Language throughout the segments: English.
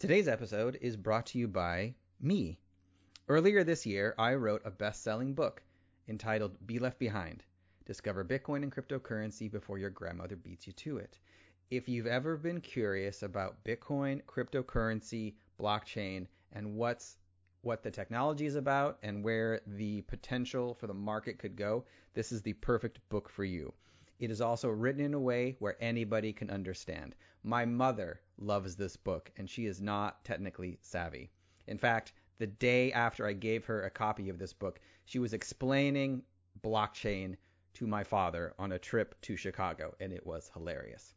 Today's episode is brought to you by me. Earlier this year, I wrote a best selling book entitled Be Left Behind Discover Bitcoin and Cryptocurrency Before Your Grandmother Beats You to It. If you've ever been curious about Bitcoin, cryptocurrency, blockchain, and what's what the technology is about and where the potential for the market could go, this is the perfect book for you. It is also written in a way where anybody can understand. My mother loves this book, and she is not technically savvy. In fact, the day after I gave her a copy of this book, she was explaining blockchain to my father on a trip to Chicago, and it was hilarious.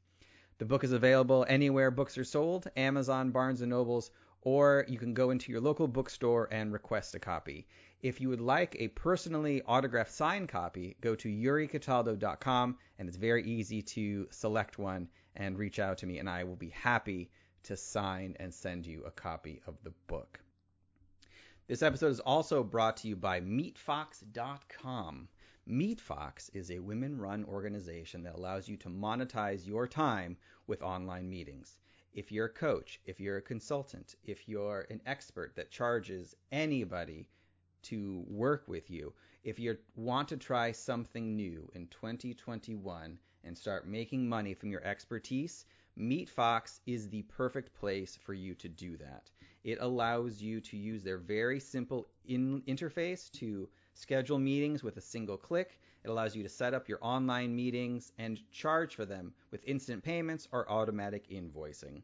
The book is available anywhere books are sold, Amazon, Barnes & Nobles, or you can go into your local bookstore and request a copy. If you would like a personally autographed signed copy, go to yuricataldo.com and it's very easy to select one and reach out to me and I will be happy to sign and send you a copy of the book. This episode is also brought to you by meetfox.com. MeetFox is a women run organization that allows you to monetize your time with online meetings. If you're a coach, if you're a consultant, if you're an expert that charges anybody to work with you, if you want to try something new in 2021 and start making money from your expertise, MeetFox is the perfect place for you to do that. It allows you to use their very simple in- interface to schedule meetings with a single click. It allows you to set up your online meetings and charge for them with instant payments or automatic invoicing.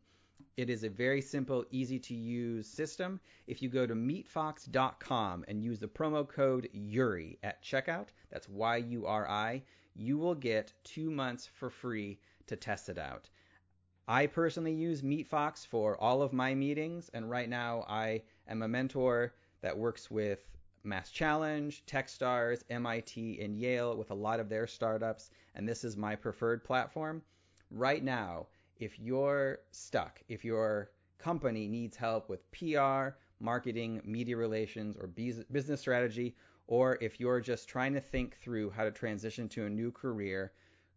It is a very simple, easy to use system. If you go to meetfox.com and use the promo code YURI at checkout, that's Y U R I, you will get two months for free to test it out. I personally use MeetFox for all of my meetings, and right now I am a mentor that works with MassChallenge, Techstars, MIT, and Yale with a lot of their startups, and this is my preferred platform. Right now, if you're stuck, if your company needs help with PR, marketing, media relations, or business strategy, or if you're just trying to think through how to transition to a new career,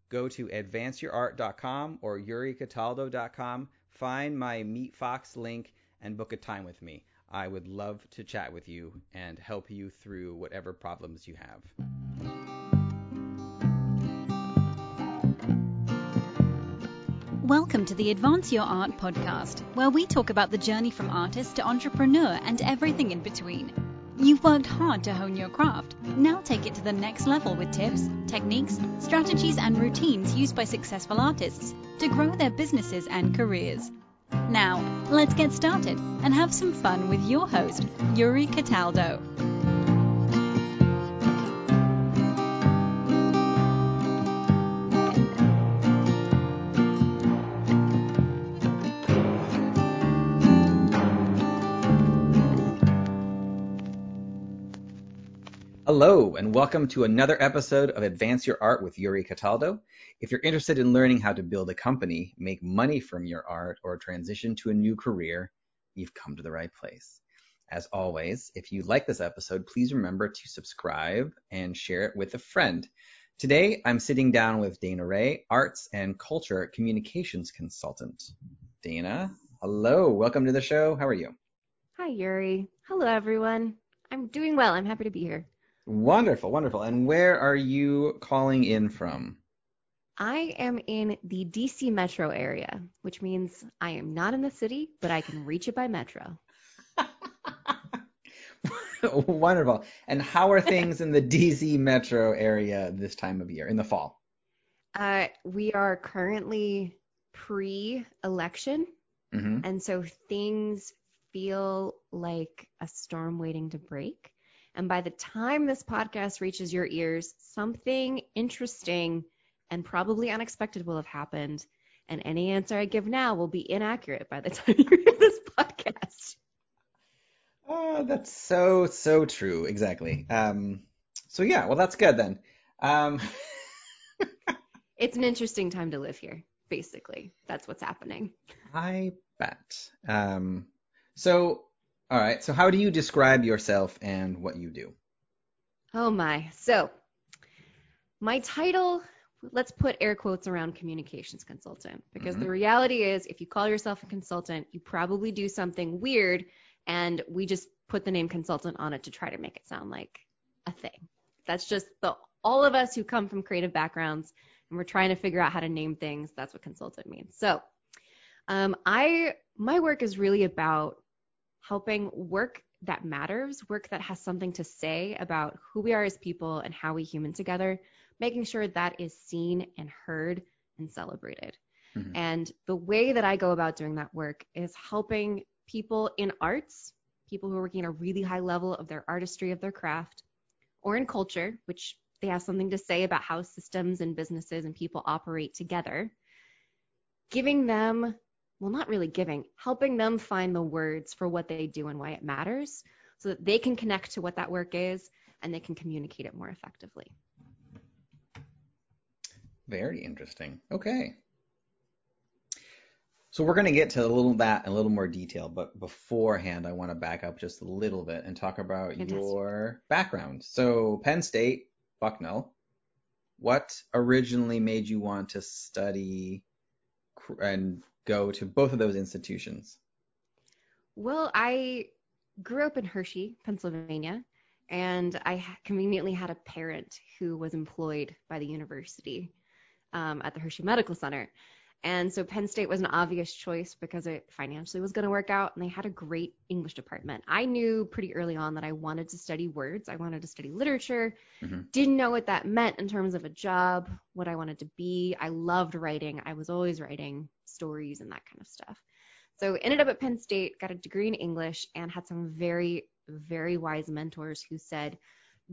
go to advanceyourart.com or yuricataldo.com, find my MeetFox link, and book a time with me. I would love to chat with you and help you through whatever problems you have. Welcome to the Advance Your Art podcast, where we talk about the journey from artist to entrepreneur and everything in between. You've worked hard to hone your craft. Now take it to the next level with tips, techniques, strategies, and routines used by successful artists to grow their businesses and careers. Now, let's get started and have some fun with your host, Yuri Cataldo. Hello, and welcome to another episode of Advance Your Art with Yuri Cataldo. If you're interested in learning how to build a company, make money from your art, or transition to a new career, you've come to the right place. As always, if you like this episode, please remember to subscribe and share it with a friend. Today, I'm sitting down with Dana Ray, arts and culture communications consultant. Dana, hello, welcome to the show. How are you? Hi, Yuri. Hello, everyone. I'm doing well. I'm happy to be here. Wonderful, wonderful. And where are you calling in from? I am in the DC metro area, which means I am not in the city, but I can reach it by metro. wonderful. And how are things in the DC metro area this time of year, in the fall? Uh, we are currently pre election. Mm-hmm. And so things feel like a storm waiting to break. And by the time this podcast reaches your ears, something interesting and probably unexpected will have happened. And any answer I give now will be inaccurate by the time you hear this podcast. Oh, that's so, so true. Exactly. Um, so, yeah, well, that's good then. Um... it's an interesting time to live here, basically. That's what's happening. I bet. Um, so, all right. So, how do you describe yourself and what you do? Oh my. So, my title let's put air quotes around communications consultant because mm-hmm. the reality is if you call yourself a consultant, you probably do something weird and we just put the name consultant on it to try to make it sound like a thing. That's just the all of us who come from creative backgrounds and we're trying to figure out how to name things. That's what consultant means. So, um, I my work is really about helping work that matters, work that has something to say about who we are as people and how we human together, making sure that is seen and heard and celebrated. Mm-hmm. And the way that I go about doing that work is helping people in arts, people who are working at a really high level of their artistry, of their craft, or in culture, which they have something to say about how systems and businesses and people operate together, giving them, well, not really giving, helping them find the words for what they do and why it matters so that they can connect to what that work is and they can communicate it more effectively. Very interesting. Okay. So we're going to get to a little that in a little more detail, but beforehand, I want to back up just a little bit and talk about Fantastic. your background. So Penn State, Bucknell. What originally made you want to study and go to both of those institutions? Well, I grew up in Hershey, Pennsylvania, and I conveniently had a parent who was employed by the university um, at the Hershey Medical Center. And so Penn State was an obvious choice because it financially was going to work out and they had a great English department. I knew pretty early on that I wanted to study words, I wanted to study literature. Mm-hmm. Didn't know what that meant in terms of a job, what I wanted to be. I loved writing. I was always writing stories and that kind of stuff. So ended up at Penn State, got a degree in English and had some very very wise mentors who said,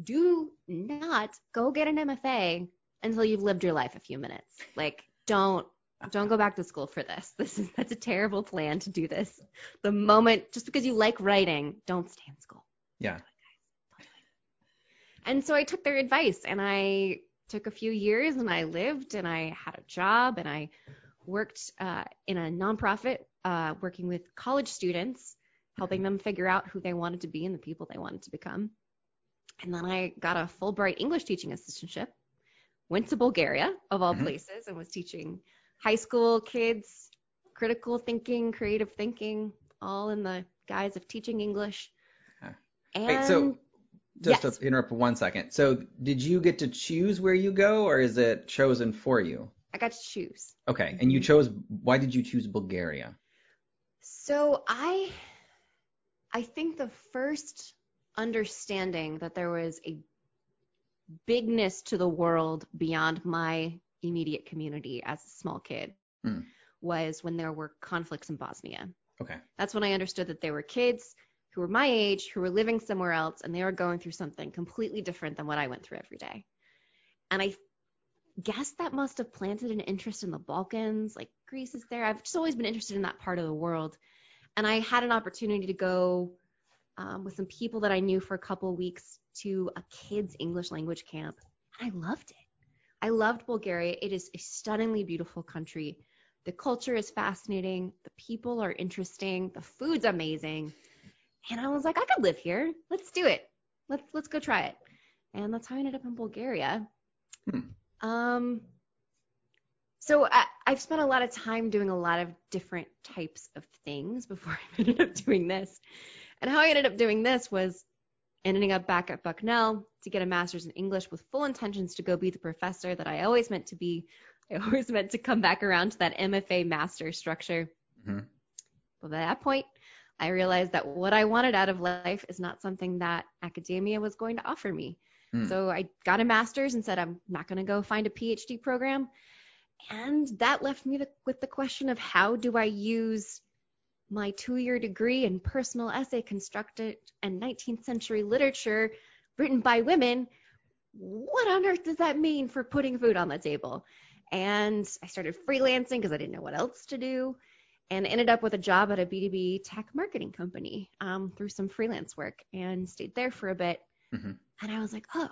"Do not go get an MFA until you've lived your life a few minutes. Like don't don't go back to school for this. This is that's a terrible plan to do this. The moment just because you like writing, don't stay in school. Yeah. And so I took their advice and I took a few years and I lived and I had a job and I worked uh, in a nonprofit uh, working with college students, helping them figure out who they wanted to be and the people they wanted to become. And then I got a Fulbright English teaching assistantship, went to Bulgaria of all mm-hmm. places and was teaching high school kids, critical thinking, creative thinking, all in the guise of teaching English. And Wait, so just yes. to interrupt for one second. So did you get to choose where you go or is it chosen for you? I got to choose. Okay. And you mm-hmm. chose why did you choose Bulgaria? So I I think the first understanding that there was a bigness to the world beyond my immediate community as a small kid mm. was when there were conflicts in Bosnia. Okay. That's when I understood that there were kids who were my age who were living somewhere else and they were going through something completely different than what I went through every day. And I guess that must have planted an interest in the Balkans. Like Greece is there. I've just always been interested in that part of the world. And I had an opportunity to go um, with some people that I knew for a couple of weeks to a kids' English language camp. And I loved it. I loved Bulgaria. It is a stunningly beautiful country. The culture is fascinating. The people are interesting. The food's amazing. And I was like, I could live here. Let's do it. Let's let's go try it. And that's how I ended up in Bulgaria. Hmm. Um, so I, I've spent a lot of time doing a lot of different types of things before I ended up doing this. And how I ended up doing this was ending up back at Bucknell to get a master's in English with full intentions to go be the professor that I always meant to be. I always meant to come back around to that MFA master structure. Mm-hmm. But at that point, I realized that what I wanted out of life is not something that academia was going to offer me. Mm. So I got a master's and said, I'm not going to go find a PhD program. And that left me the, with the question of how do I use my two year degree in personal essay constructed and 19th century literature written by women. What on earth does that mean for putting food on the table? And I started freelancing because I didn't know what else to do and ended up with a job at a B2B tech marketing company um, through some freelance work and stayed there for a bit. Mm-hmm. And I was like, oh,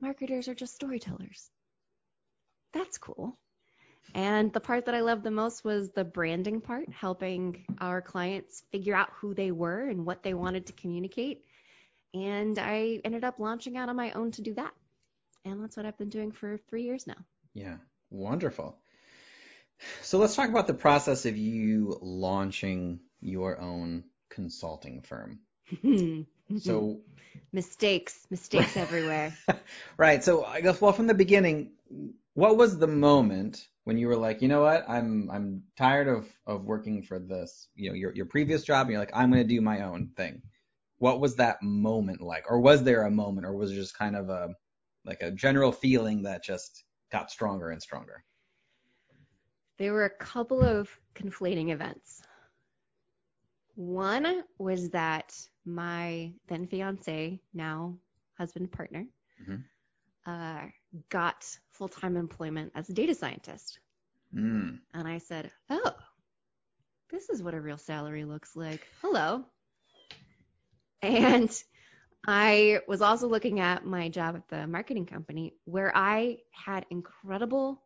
marketers are just storytellers. That's cool. And the part that I loved the most was the branding part, helping our clients figure out who they were and what they wanted to communicate. And I ended up launching out on my own to do that. And that's what I've been doing for three years now. Yeah, wonderful. So let's talk about the process of you launching your own consulting firm. so mistakes, mistakes everywhere. right. So I guess well from the beginning, what was the moment when you were like, you know what, I'm I'm tired of of working for this, you know, your your previous job, and you're like, I'm going to do my own thing. What was that moment like, or was there a moment, or was it just kind of a like a general feeling that just got stronger and stronger? There were a couple of conflating events. One was that my then fiance, now husband partner, mm-hmm. uh, got full time employment as a data scientist. Mm. And I said, Oh, this is what a real salary looks like. Hello. And I was also looking at my job at the marketing company where I had incredible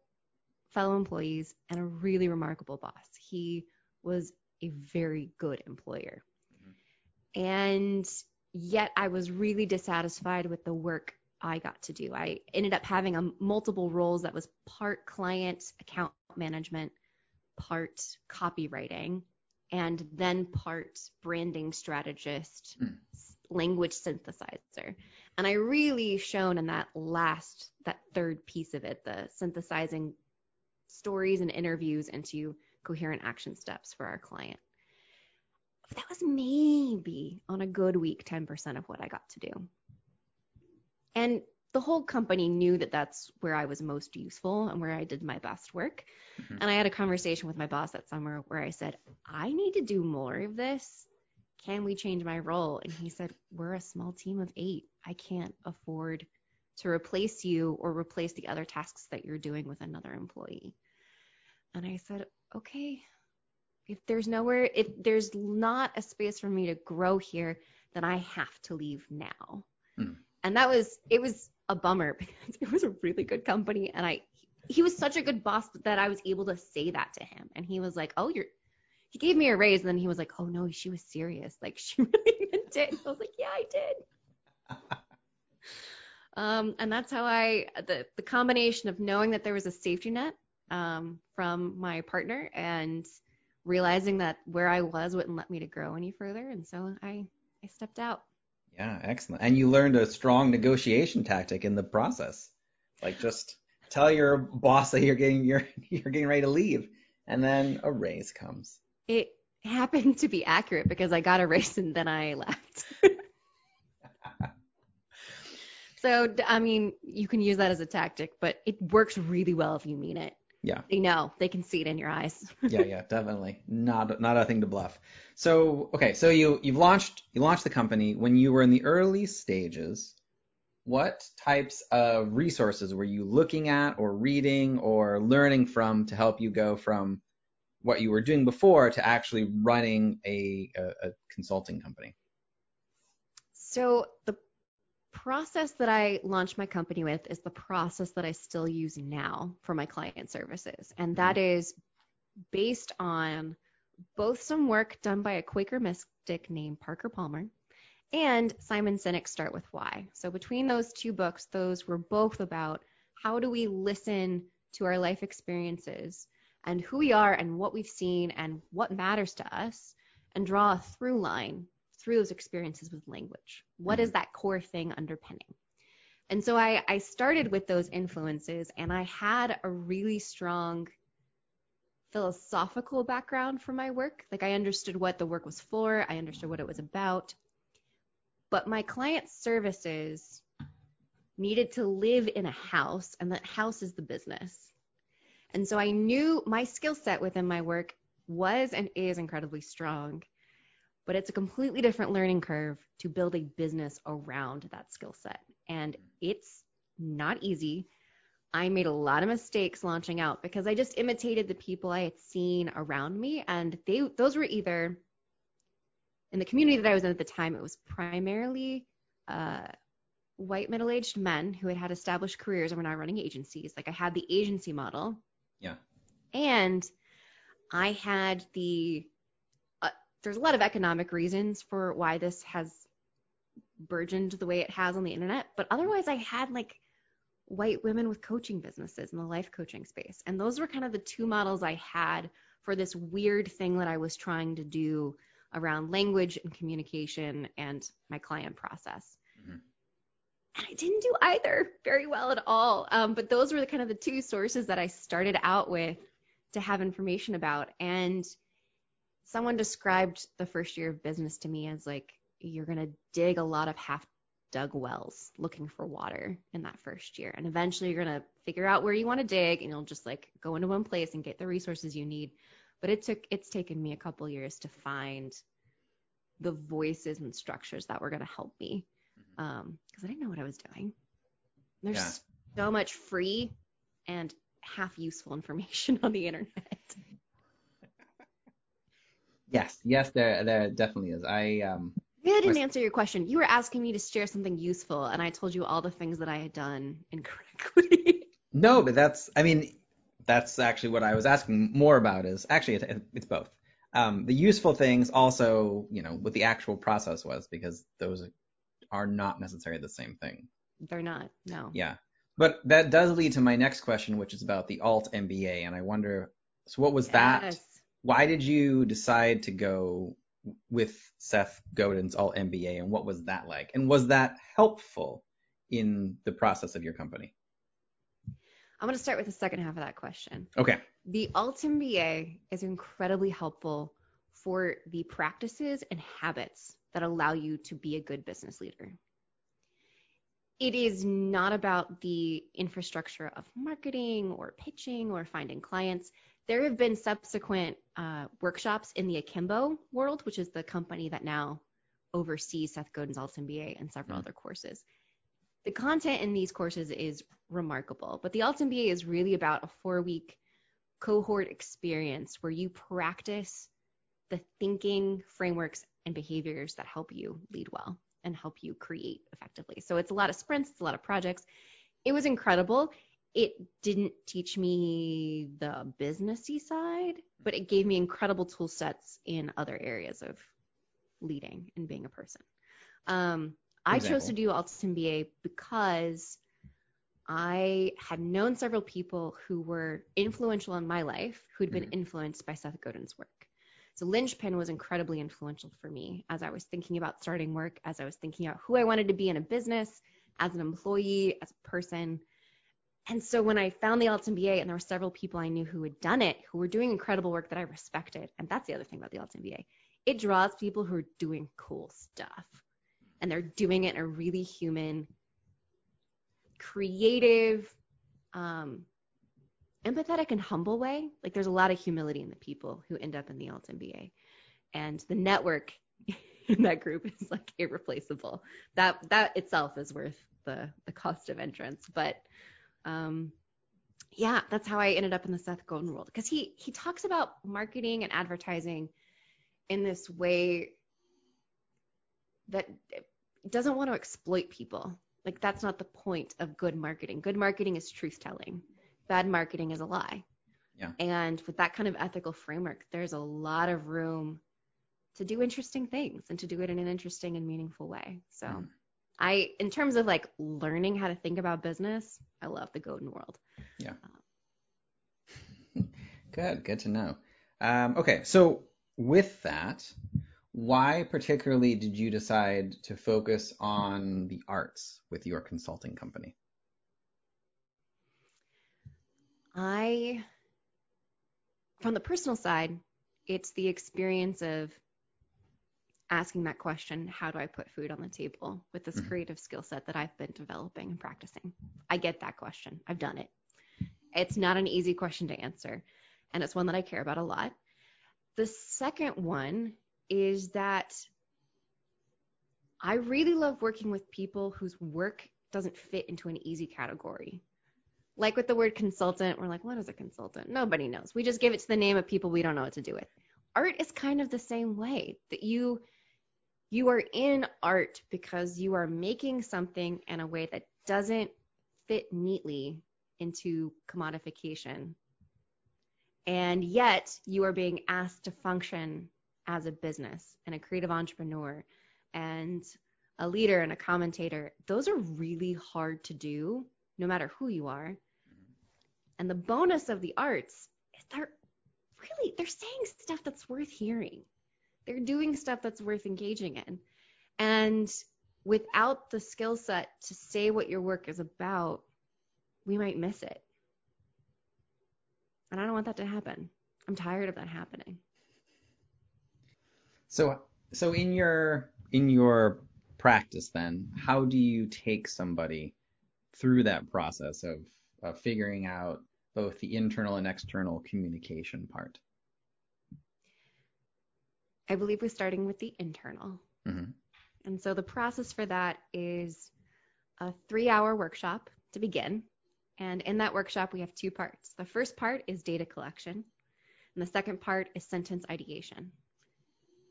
fellow employees and a really remarkable boss. He was a very good employer. Mm-hmm. And yet I was really dissatisfied with the work I got to do. I ended up having a multiple roles that was part client account management, part copywriting, and then part branding strategist, mm. language synthesizer. And I really shone in that last, that third piece of it, the synthesizing stories and interviews into coherent action steps for our client. That was maybe on a good week 10% of what I got to do. And the whole company knew that that's where I was most useful and where I did my best work. Mm-hmm. And I had a conversation with my boss that summer where I said, I need to do more of this. Can we change my role? And he said, We're a small team of eight. I can't afford to replace you or replace the other tasks that you're doing with another employee. And I said, okay, if there's nowhere, if there's not a space for me to grow here, then I have to leave now. Hmm. And that was, it was a bummer because it was a really good company. And I, he was such a good boss that I was able to say that to him. And he was like, oh, you're, he gave me a raise. And then he was like, oh no, she was serious. Like she really meant it. I was like, yeah, I did. um, and that's how I, the, the combination of knowing that there was a safety net um, from my partner and realizing that where I was wouldn't let me to grow any further, and so I I stepped out. Yeah, excellent. And you learned a strong negotiation tactic in the process, like just tell your boss that you're getting you're you're getting ready to leave, and then a raise comes. It happened to be accurate because I got a raise and then I left. so I mean, you can use that as a tactic, but it works really well if you mean it. Yeah. They know. They can see it in your eyes. yeah, yeah, definitely. Not not a thing to bluff. So, okay, so you you've launched you launched the company when you were in the early stages. What types of resources were you looking at or reading or learning from to help you go from what you were doing before to actually running a, a, a consulting company? So the process that I launched my company with is the process that I still use now for my client services. And that mm-hmm. based on both some work done by a Quaker mystic named Parker Palmer and Simon Sinek's Start with Why. So between those two books, those were both about how do we listen to our life experiences and who we are and what we've seen and what matters to us and draw a through line through those experiences with language. What mm-hmm. is that core thing underpinning? And so I, I started with those influences and I had a really strong philosophical background for my work. Like I understood what the work was for, I understood what it was about. But my client services needed to live in a house, and that house is the business. And so I knew my skill set within my work was and is incredibly strong but it's a completely different learning curve to build a business around that skill set. And it's not easy. I made a lot of mistakes launching out because I just imitated the people I had seen around me and they those were either in the community that I was in at the time it was primarily uh, white middle-aged men who had had established careers and were now running agencies. Like I had the agency model. Yeah. And I had the there's a lot of economic reasons for why this has burgeoned the way it has on the internet, but otherwise I had like white women with coaching businesses in the life coaching space. And those were kind of the two models I had for this weird thing that I was trying to do around language and communication and my client process. Mm-hmm. And I didn't do either very well at all. Um, but those were the kind of the two sources that I started out with to have information about. And someone described the first year of business to me as like, you're going to dig a lot of half dug wells looking for water in that first year. And eventually you're going to figure out where you want to dig and you'll just like go into one place and get the resources you need. But it took, it's taken me a couple years to find the voices and structures that were going to help me. Mm-hmm. Um, I didn't know what I was doing. There's yeah. so much free and half useful information on the internet. Yes, yes, there there definitely is. I um I didn't answer your question. You were asking me to share something useful, and I told you all the things that I had done incorrectly. no, but that's, I mean, that's actually what I was asking more about is actually it, it's both. Um, the useful things also, you know, what the actual process was, because those are not necessarily the same thing. They're not, no. Yeah. But that does lead to my next question, which is about the alt MBA. And I wonder, so what was yes. that? Why did you decide to go with Seth Godin's Alt MBA, and what was that like? And was that helpful in the process of your company? I'm going to start with the second half of that question. Okay. The Alt MBA is incredibly helpful for the practices and habits that allow you to be a good business leader. It is not about the infrastructure of marketing or pitching or finding clients there have been subsequent uh, workshops in the Akimbo world, which is the company that now oversees Seth Godin's Alt MBA and several mm-hmm. other courses. The content in these courses is remarkable, but the Alt MBA is really about a four week cohort experience where you practice the thinking frameworks and behaviors that help you lead well and help you create effectively. So it's a lot of sprints, it's a lot of projects. It was incredible it didn't teach me the businessy side, but it gave me incredible tool sets in other areas of leading and being a person. Um, I chose to do Alt MBA because I had known several people who were influential in my life who'd been mm-hmm. influenced by Seth Godin's work. So Linchpin was incredibly influential for me as I was thinking about starting work, as I was thinking about who I wanted to be in a business, as an employee, as a person. And so when I found the Alt MBA, and there were several people I knew who had done it, who were doing incredible work that I respected, and that's the other thing about the Alt MBA, it draws people who are doing cool stuff, and they're doing it in a really human, creative, um, empathetic, and humble way. Like there's a lot of humility in the people who end up in the Alt MBA, and the network in that group is like irreplaceable. That that itself is worth the the cost of entrance, but um, yeah, that's how I ended up in the Seth Godin world because he he talks about marketing and advertising in this way that doesn't want to exploit people. Like that's not the point of good marketing. Good marketing is truth telling. Bad marketing is a lie. Yeah. And with that kind of ethical framework, there's a lot of room to do interesting things and to do it in an interesting and meaningful way. So mm. I, in terms of like learning how to think about business, I love the Godin world. Yeah. good. Good to know. Um, okay. So with that, why particularly did you decide to focus on the arts with your consulting company? I, from the personal side, it's the experience of asking that question how do I put food on the table with this mm-hmm. creative skill set that I've been developing and practicing? I get that question. I've done it. It's not an easy question to answer, and it's one that I care about a lot. The second one is that I really love working with people whose work doesn't fit into an easy category. Like with the word consultant, we're like, what is a consultant? Nobody knows. We just give it to the name of people we don't know what to do with. Art is kind of the same way that you you are in art because you are making something in a way that doesn't fit neatly into commodification. And yet you are being asked to function as a business and a creative entrepreneur and a leader and a commentator. Those are really hard to do no matter who you are. And the bonus of the arts is they're really they're saying stuff that's worth hearing. They're doing stuff that's worth engaging in. And without the skill set to say what your work is about, we might miss it. And I don't want that to happen. I'm tired of that happening. So so in your in your practice then, how do you take somebody through that process of, of figuring out both the internal and external communication part? I believe we're starting with the internal. Mm-hmm. And so the process for that is a three hour workshop to begin. And in that workshop, we have two parts. The first part is data collection, and the second part is sentence ideation.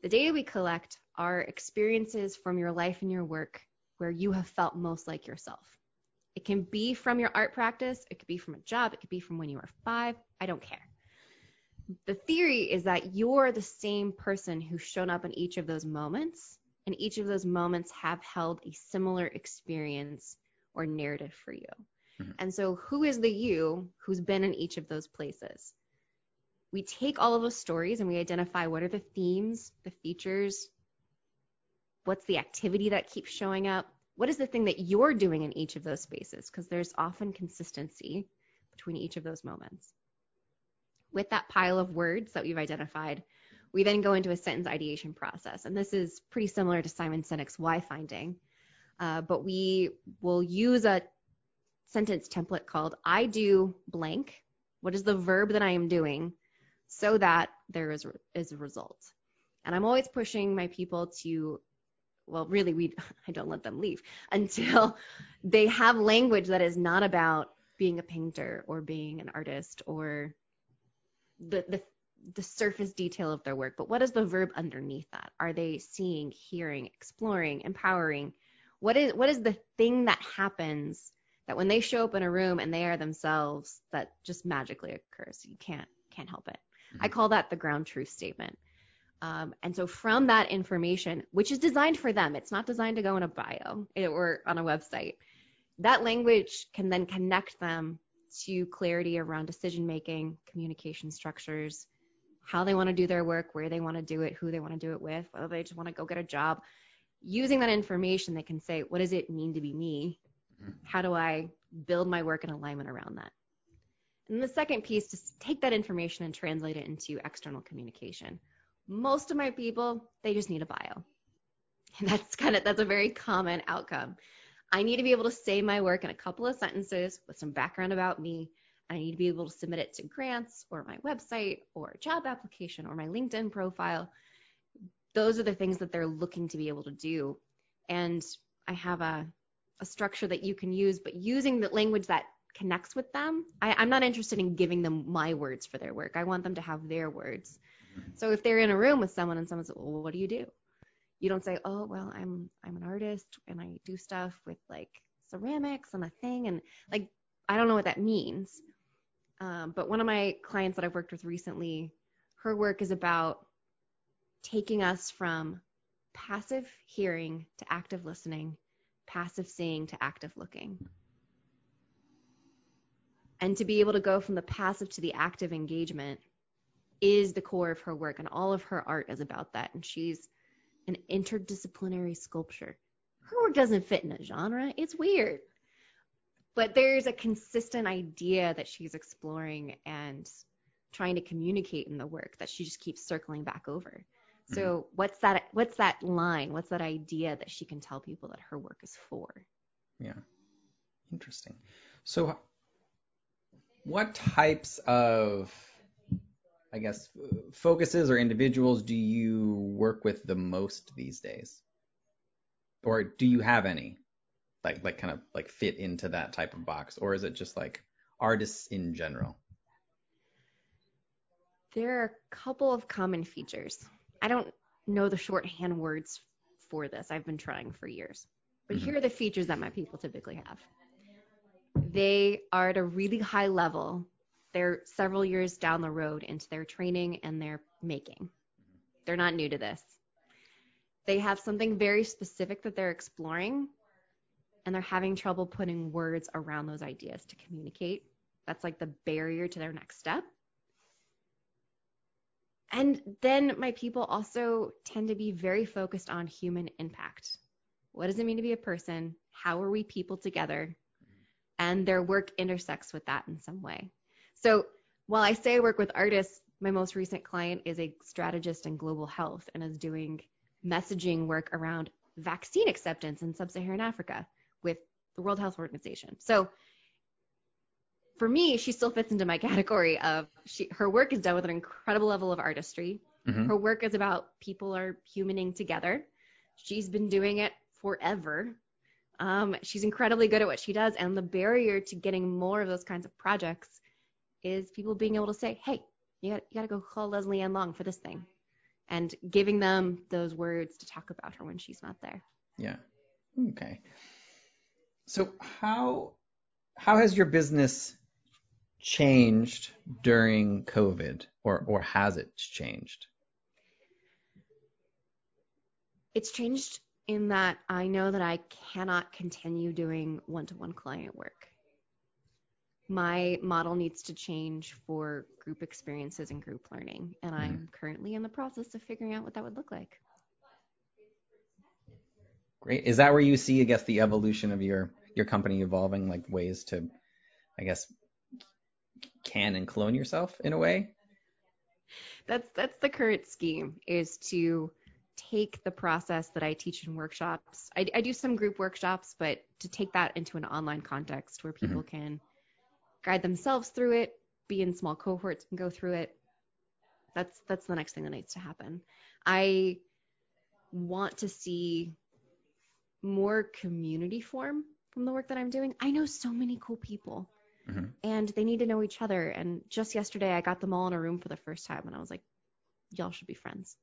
The data we collect are experiences from your life and your work where you have felt most like yourself. It can be from your art practice, it could be from a job, it could be from when you were five. I don't care. The theory is that you're the same person who's shown up in each of those moments, and each of those moments have held a similar experience or narrative for you. Mm-hmm. And so, who is the you who's been in each of those places? We take all of those stories and we identify what are the themes, the features, what's the activity that keeps showing up, what is the thing that you're doing in each of those spaces, because there's often consistency between each of those moments. With that pile of words that we've identified, we then go into a sentence ideation process. And this is pretty similar to Simon Sinek's why finding. Uh, but we will use a sentence template called I do blank. What is the verb that I am doing so that there is, is a result? And I'm always pushing my people to, well, really, we I don't let them leave until they have language that is not about being a painter or being an artist or the, the the surface detail of their work, but what is the verb underneath that? Are they seeing, hearing, exploring, empowering? What is what is the thing that happens that when they show up in a room and they are themselves, that just magically occurs. You can't can't help it. Mm-hmm. I call that the ground truth statement. Um, and so from that information, which is designed for them, it's not designed to go in a bio or on a website. That language can then connect them to clarity around decision making, communication structures, how they want to do their work, where they want to do it, who they want to do it with, whether they just want to go get a job. Using that information, they can say, what does it mean to be me? Mm-hmm. How do I build my work in alignment around that? And the second piece is take that information and translate it into external communication. Most of my people, they just need a bio. And that's kind of that's a very common outcome. I need to be able to say my work in a couple of sentences with some background about me. I need to be able to submit it to grants or my website or job application or my LinkedIn profile. Those are the things that they're looking to be able to do. And I have a a structure that you can use, but using the language that connects with them. I, am not interested in giving them my words for their work. I want them to have their words. Mm-hmm. So if they're in a room with someone and someone says, well, what do you do? You don't say, oh, well, I'm I'm an artist and I do stuff with like ceramics and a thing and like I don't know what that means. Um, but one of my clients that I've worked with recently, her work is about taking us from passive hearing to active listening passive seeing to active looking. And to be able to go from the passive to the active engagement is the core of her work, and all of her art is about that. And she's an interdisciplinary sculpture. Her work doesn't fit in a genre, it's weird. But there's a consistent idea that she's exploring and trying to communicate in the work that she just keeps circling back over. So mm-hmm. what's that what's that line? What's that idea that she can tell people that her work is for? Yeah. Interesting. So what types of I guess focuses or individuals do you work with the most these days? Or do you have any? Like like kind of like fit into that type of box or is it just like artists in general? There are a couple of common features. I don't know the shorthand words for this. I've been trying for years. But mm-hmm. here are the features that my people typically have. They are at a really high level. They're several years down the road into their training and their making. They're not new to this. They have something very specific that they're exploring, and they're having trouble putting words around those ideas to communicate. That's like the barrier to their next step. And then my people also tend to be very focused on human impact. What does it mean to be a person? How are we people together? And their work intersects with that in some way. So while I say I work with artists, my most recent client is a strategist in global health and is doing messaging work around vaccine acceptance in sub Saharan Africa with the World Health Organization. So for me, she still fits into my category of she, her work is done with an incredible level of artistry. Mm-hmm. Her work is about people are humaning together. She's been doing it forever. Um, she's incredibly good at what she does, and the barrier to getting more of those kinds of projects is people being able to say, "Hey, you got, you got to go call Leslie Ann Long for this thing," and giving them those words to talk about her when she's not there. Yeah. Okay. So how how has your business changed during COVID, or or has it changed? It's changed in that I know that I cannot continue doing one-to-one client work. My model needs to change for group experiences and group learning, and mm-hmm. I'm currently in the process of figuring out what that would look like. Great. Is that where you see, I guess, the evolution of your your company evolving, like ways to, I guess, can and clone yourself in a way? That's that's the current scheme is to take the process that I teach in workshops. I, I do some group workshops, but to take that into an online context where people mm-hmm. can guide themselves through it, be in small cohorts and go through it. That's that's the next thing that needs to happen. I want to see more community form from the work that I'm doing. I know so many cool people mm-hmm. and they need to know each other. And just yesterday, I got them all in a room for the first time, and I was like, y'all should be friends,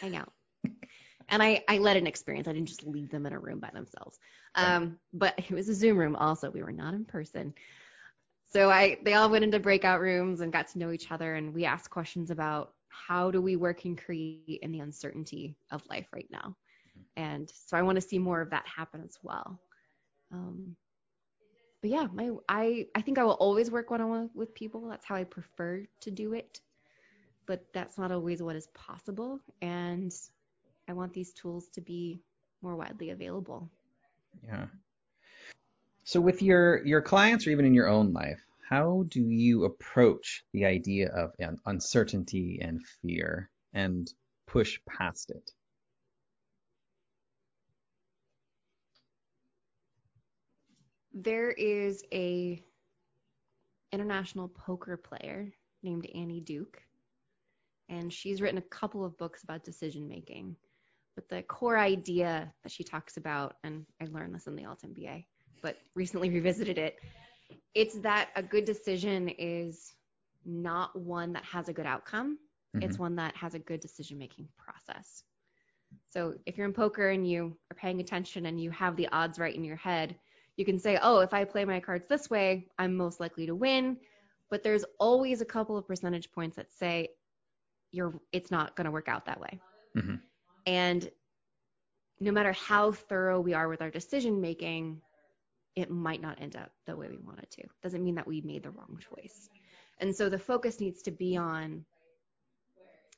hang out. and I, I led an experience. I didn't just leave them in a room by themselves. Um, but it was a Zoom room also. We were not in person. So I, they all went into breakout rooms and got to know each other. And we asked questions about how do we work and create in the uncertainty of life right now. Mm-hmm. And so I want to see more of that happen as well. Um, but yeah, my I I think I will always work one on one with people. That's how I prefer to do it. But that's not always what is possible, and I want these tools to be more widely available. Yeah. So with your your clients or even in your own life, how do you approach the idea of uncertainty and fear and push past it? there is a international poker player named Annie Duke, and she's written a couple of books about decision making. But the core idea that she talks about, and I learned this in the Alt MBA, but recently revisited it, it's that a good decision is not one that has a good outcome. Mm-hmm. It's one that has a good decision making process. So if you're in poker and you are paying attention and you have the odds right in your head, you can say, oh, if I play my cards this way, I'm most likely to win. But there's always a couple of percentage points that say you're it's not going to work out that way. Mm-hmm. And no matter how thorough we are with our decision making, it might not end up the way we want it to. Doesn't mean that we made the wrong choice. And so the focus needs to be on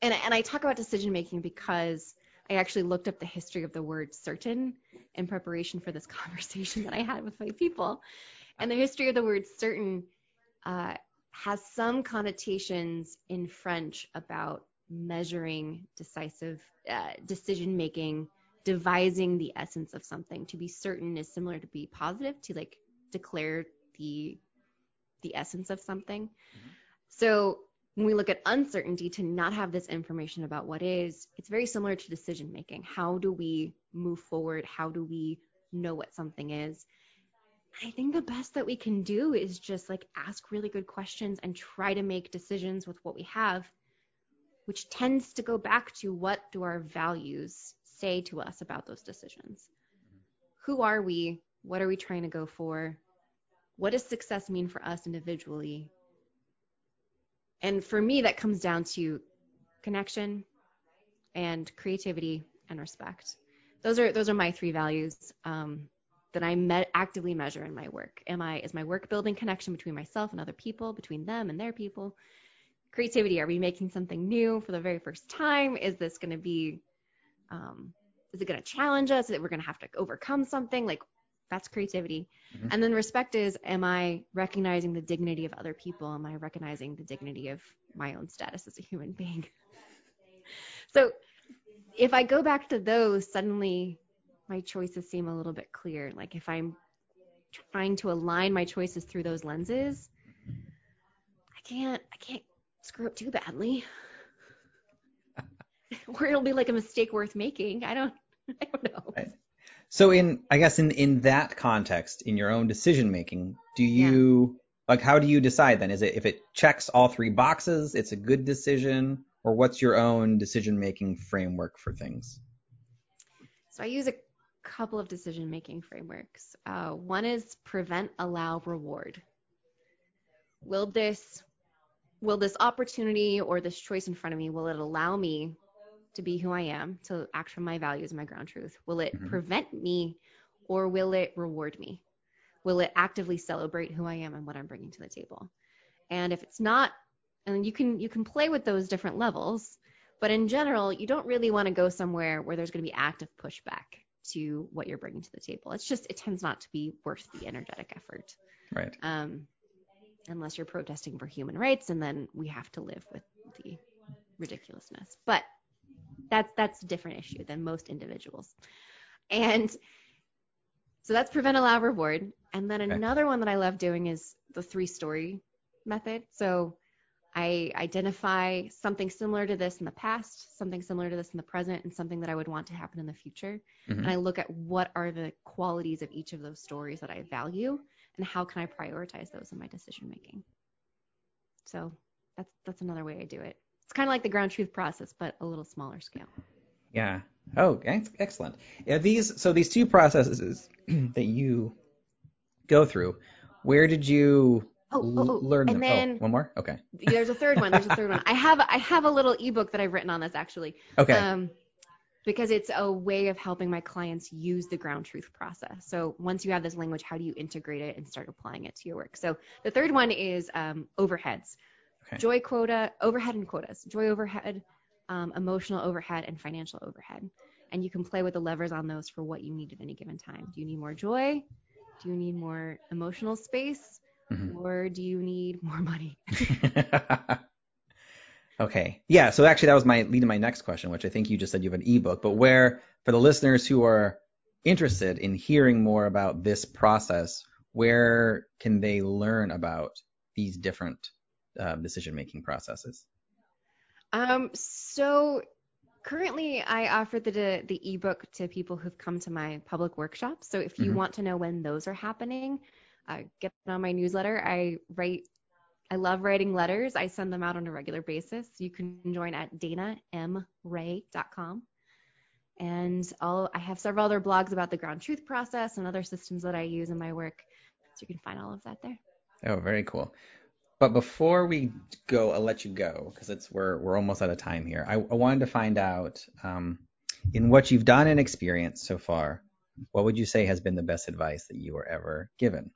and and I talk about decision making because I actually looked up the history of the word certain in preparation for this conversation that I had with my people. And the history of the word certain uh, has some connotations in French about measuring decisive uh, decision making, devising the essence of something. To be certain is similar to be positive, to like declare the the essence of something. Mm-hmm. So when we look at uncertainty to not have this information about what is, it's very similar to decision making. How do we move forward? How do we know what something is? I think the best that we can do is just like ask really good questions and try to make decisions with what we have, which tends to go back to what do our values say to us about those decisions? Who are we? What are we trying to go for? What does success mean for us individually? And for me, that comes down to connection and creativity and respect. Those are those are my three values. Um, that I me- actively measure in my work. Am I is my work building connection between myself and other people, between them and their people? Creativity. Are we making something new for the very first time? Is this going to be um, is it going to challenge us? That we're going to have to overcome something? Like that's creativity. Mm-hmm. And then respect is, am I recognizing the dignity of other people? Am I recognizing the dignity of my own status as a human being? so if I go back to those, suddenly my choices seem a little bit clear. Like if I'm trying to align my choices through those lenses, I can't I can't screw up too badly. or it'll be like a mistake worth making. I don't I don't know. Right. So in I guess in in that context, in your own decision making, do you yeah. like how do you decide then? Is it if it checks all three boxes, it's a good decision, or what's your own decision making framework for things? So I use a couple of decision making frameworks. Uh, one is prevent, allow, reward. Will this will this opportunity or this choice in front of me will it allow me to be who I am, to act from my values and my ground truth? Will it mm-hmm. prevent me or will it reward me? Will it actively celebrate who I am and what I'm bringing to the table? And if it's not, and you can you can play with those different levels, but in general, you don't really want to go somewhere where there's going to be active pushback to what you're bringing to the table. It's just it tends not to be worth the energetic effort. Right. Um, unless you're protesting for human rights, and then we have to live with the ridiculousness. But that's that's a different issue than most individuals. And so that's prevent, allow, reward. And then another one that I love doing is the three story method. So I identify something similar to this in the past, something similar to this in the present, and something that I would want to happen in the future. Mm-hmm. And I look at what are the qualities of each of those stories that I value and how can I prioritize those in my decision making. So that's that's another way I do it. It's kind of like the ground truth process, but a little smaller scale. Yeah. Oh, excellent. Yeah, these so these two processes that you go through, where did you oh, oh, oh. learn and them? Then oh, one more. Okay. There's a third one. There's a third one. I have I have a little ebook that I've written on this actually. Okay. Um, because it's a way of helping my clients use the ground truth process. So once you have this language, how do you integrate it and start applying it to your work? So the third one is um, overheads. Okay. Joy quota, overhead and quotas. Joy overhead, um, emotional overhead, and financial overhead. And you can play with the levers on those for what you need at any given time. Do you need more joy? Do you need more emotional space? Mm-hmm. Or do you need more money? okay. Yeah. So actually, that was my lead to my next question, which I think you just said you have an ebook, but where, for the listeners who are interested in hearing more about this process, where can they learn about these different uh, decision making processes? Um, so currently I offer the the ebook to people who've come to my public workshops. So if you mm-hmm. want to know when those are happening, uh, get on my newsletter. I write. I love writing letters. I send them out on a regular basis. You can join at danamray.com. And I'll, I have several other blogs about the ground truth process and other systems that I use in my work. So you can find all of that there. Oh, very cool. But before we go, I'll let you go because it's we're we're almost out of time here. I, I wanted to find out um, in what you've done and experienced so far, what would you say has been the best advice that you were ever given?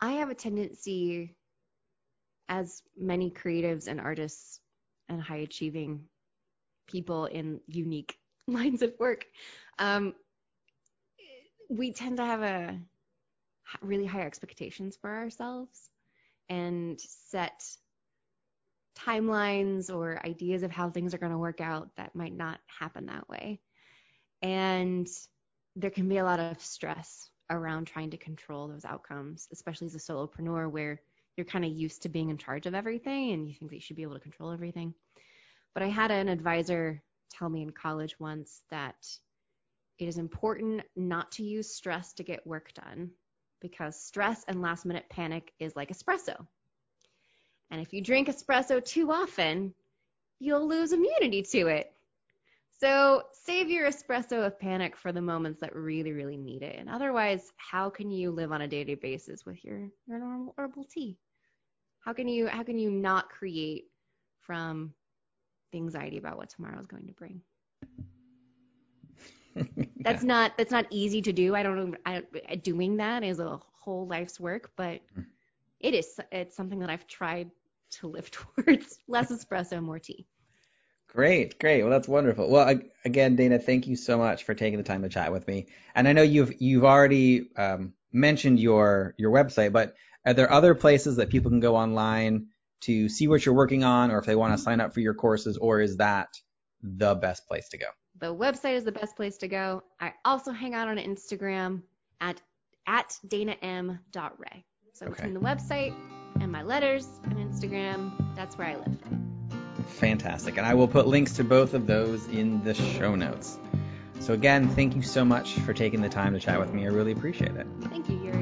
I have a tendency, as many creatives and artists and high achieving people in unique lines of work, um, we tend to have a really high expectations for ourselves and set timelines or ideas of how things are going to work out that might not happen that way. And there can be a lot of stress around trying to control those outcomes, especially as a solopreneur where you're kind of used to being in charge of everything and you think that you should be able to control everything. But I had an advisor tell me in college once that it is important not to use stress to get work done because stress and last minute panic is like espresso. And if you drink espresso too often, you'll lose immunity to it. So save your espresso of panic for the moments that really, really need it. And otherwise, how can you live on a day-to-day basis with your, your normal herbal tea? How can you how can you not create from the anxiety about what tomorrow is going to bring. that's not that's not easy to do. I don't know. I, doing that is a whole life's work, but mm. it is it's something that I've tried to live towards. Less espresso, more tea. Great, great. Well, that's wonderful. Well, again, Dana, thank you so much for taking the time to chat with me. And I know you've you've already um, mentioned your your website, but are there other places that people can go online to see what you're working on, or if they want to sign up for your courses, or is that the best place to go? The website is the best place to go. I also hang out on Instagram at at danam.ray. So okay. between the website and my letters and Instagram, that's where I live. Fantastic. And I will put links to both of those in the show notes. So again, thank you so much for taking the time to chat with me. I really appreciate it. Thank you, Yuri.